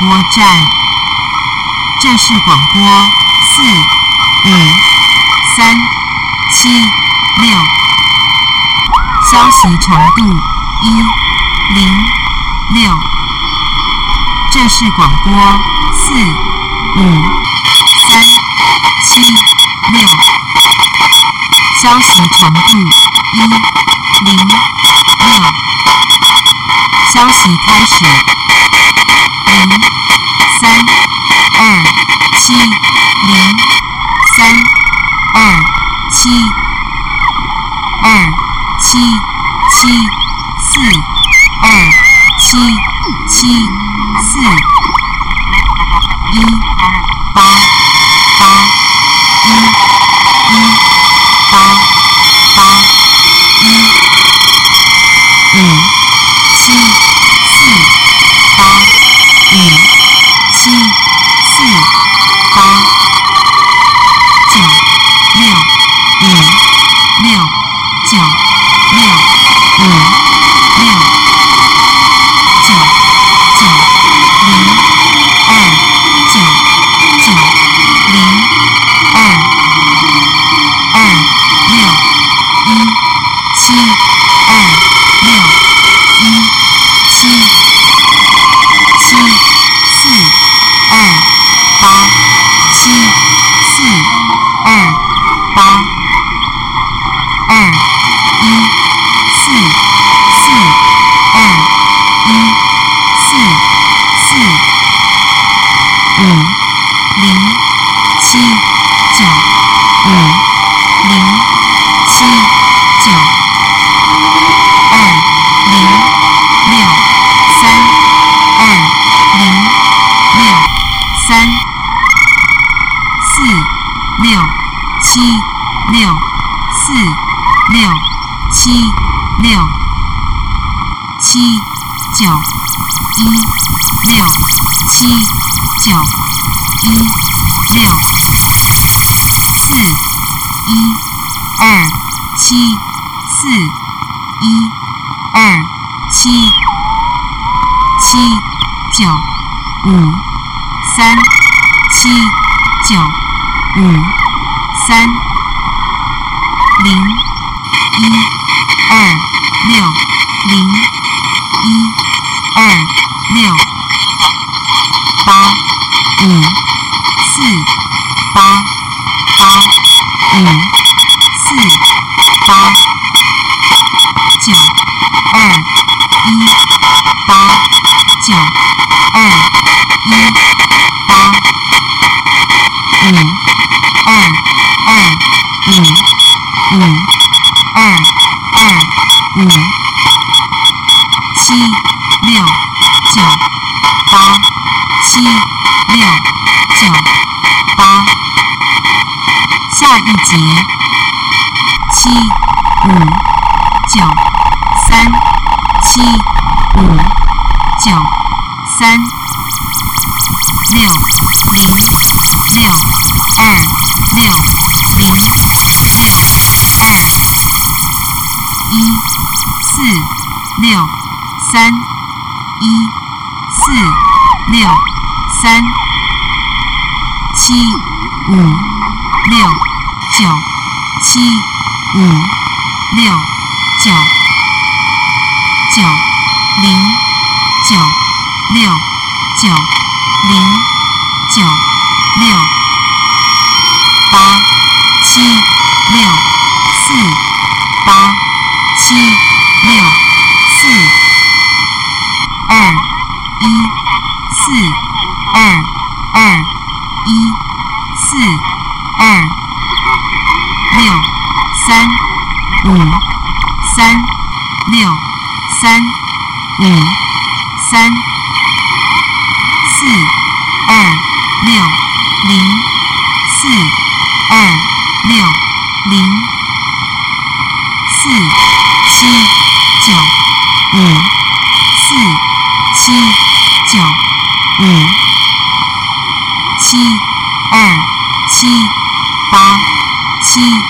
播站，这是广播四五三七六，消息程度一零六，这是广播四五三七六，消息程度一零六，消息开始。零。三二七零三二七二七七四二七七四一八八一一八八一五七四八五七四八九六五六九六五六九九零二九九零二二六一七二六一七七四二八七四二八二六七九一六四一二七四一二七七九五三七九五三零一二六零一二六八。五四。八。八。五四八九二一八九二一八五二二五五二二五七六九八七六九八下一节七五九三七五九三六零六二六零六二一四六三一四六三七五六九七五六九九零九六九零九六八七六四八七六四二一四二二一四二六三五三六三五三四二六零四二六零四七九五四七九五七二七八七。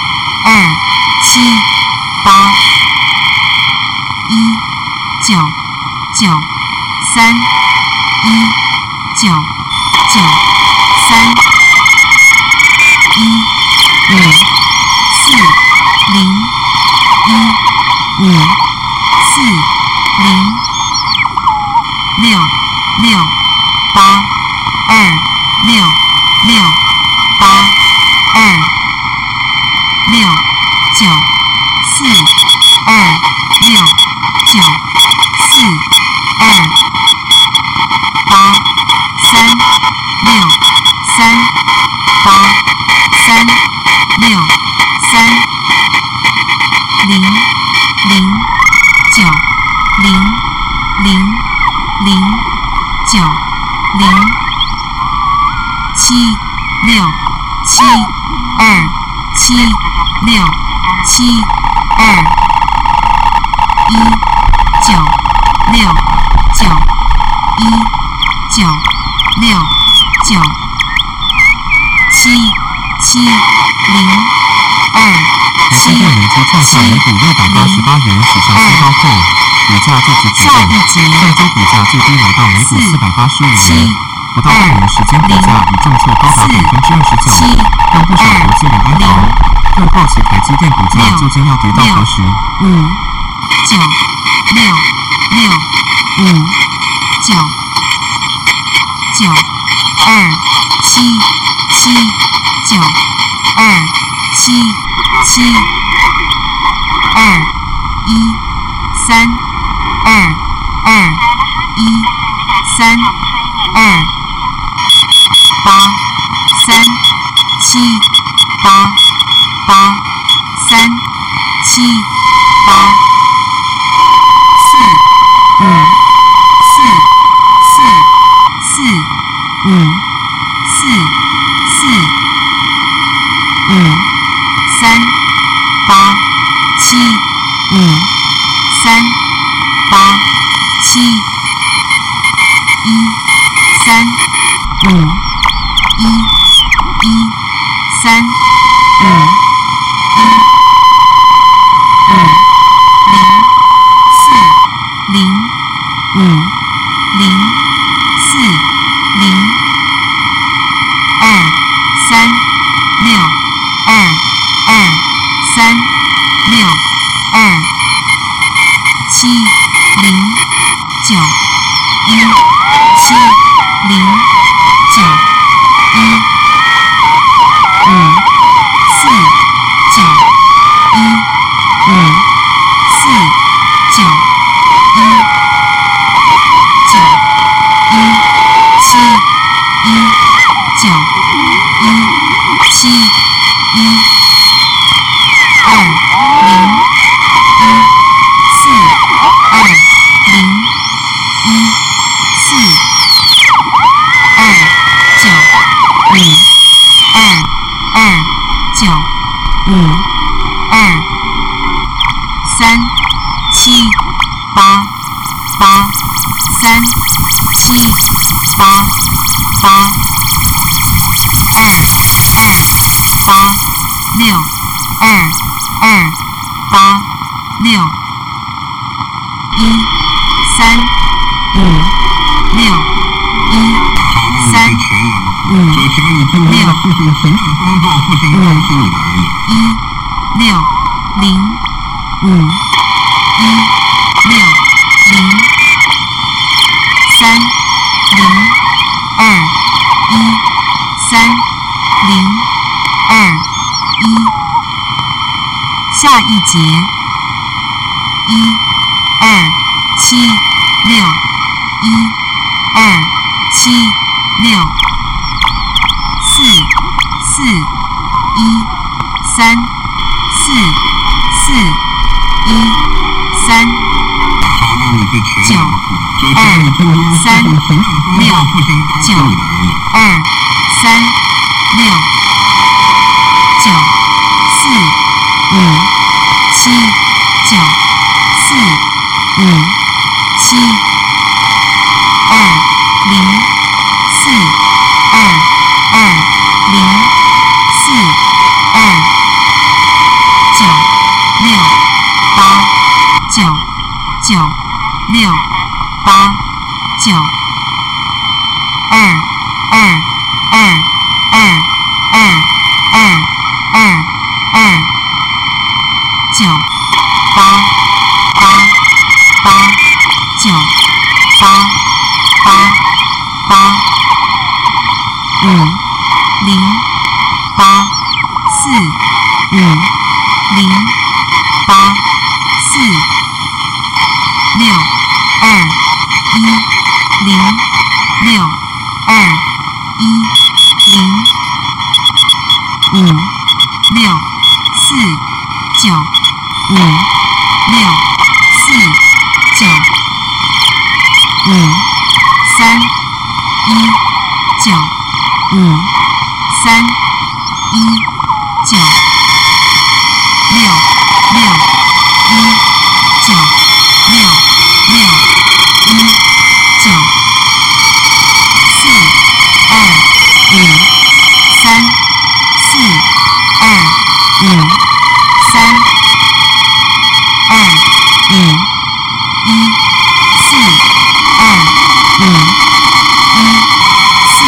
九七七零二七台积电累计创下每股六百八十八元史上新高后，股价就此启动，下一节上周股价最低来到每股四百八十五元，不到半年时间股价已重挫高达百分之二十九，七让不少投资人哀嚎，更好奇台积电股价究竟要跌到何时？五九六六五九九二七七九二七七二一三二二一三二六一三五六一三五六一六零五一六零三零二一三零二一。下一节一二七六一二七六。四四一三四四一三。九二三六九二三六。九四五七四五七二零四二二零四二九六八九九六八九二二四五零八四六二一零六二一零五六四九五六四九五三一九五三一九六六一九六六一九四二五三四二五三二五一四二五一四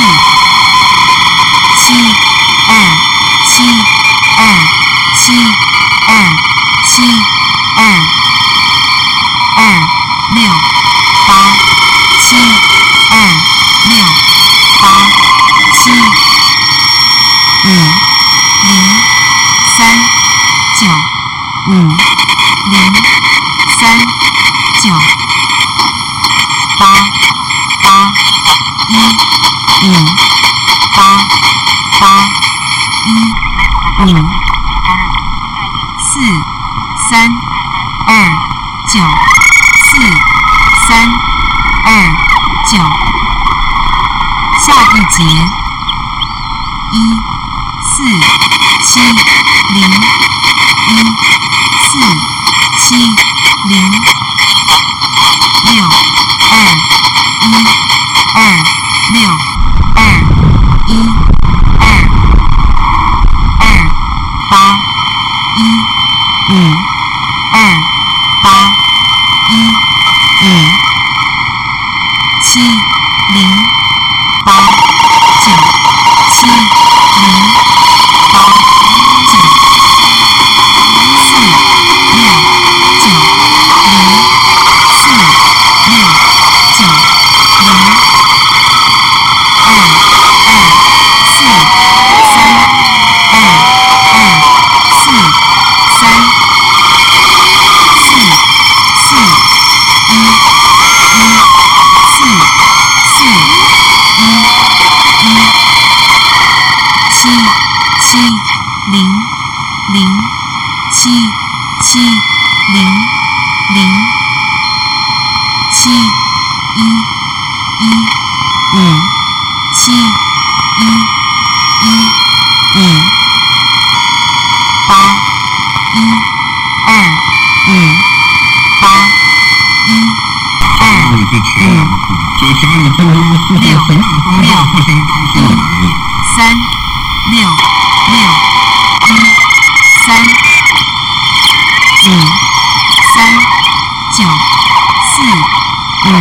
七二七二七二七二二六八七二六八七五零三九五零三九八八一五八八一五四四三二九四三二九，下一节一四七零一四七零六二一二六二一二二八一五二八一五七零八九七零八九四六九零四六九零二二四三二二四三四四一一四四一一七七零零七七零零七一一五七一一五八一二五八一二五九十二分钟四十分。三六一三五三九四五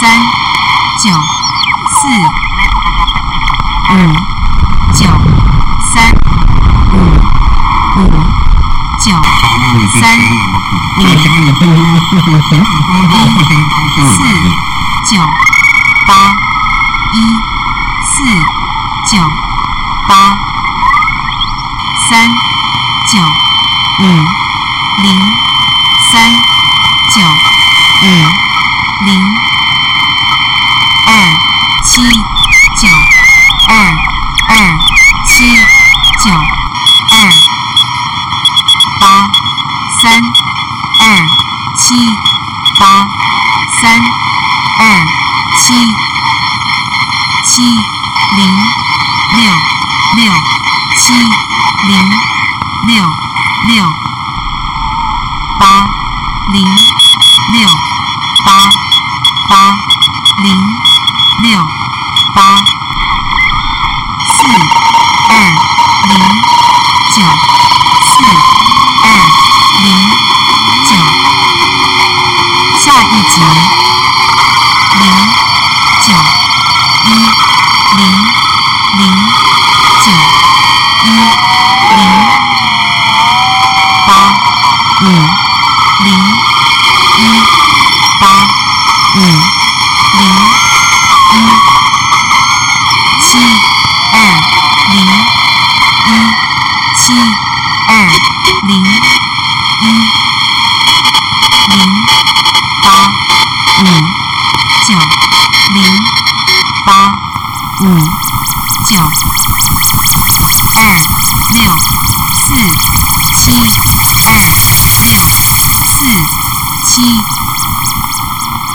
三九四五九三五五九三有九十二分钟四。九八一四九八三九五零三九五零二七九二二七九二八三二七八三二七七零六六七零六六八零六八八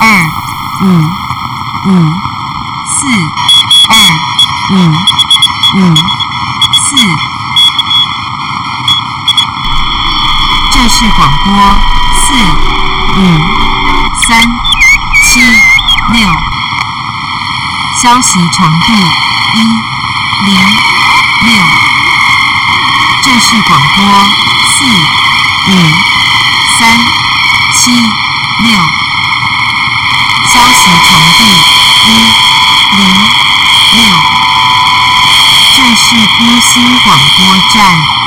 二五五四二五五四。这是广播四五三七六，消息长度一零六。这是广播四五三七六。请投币一零六，这是一星广播站。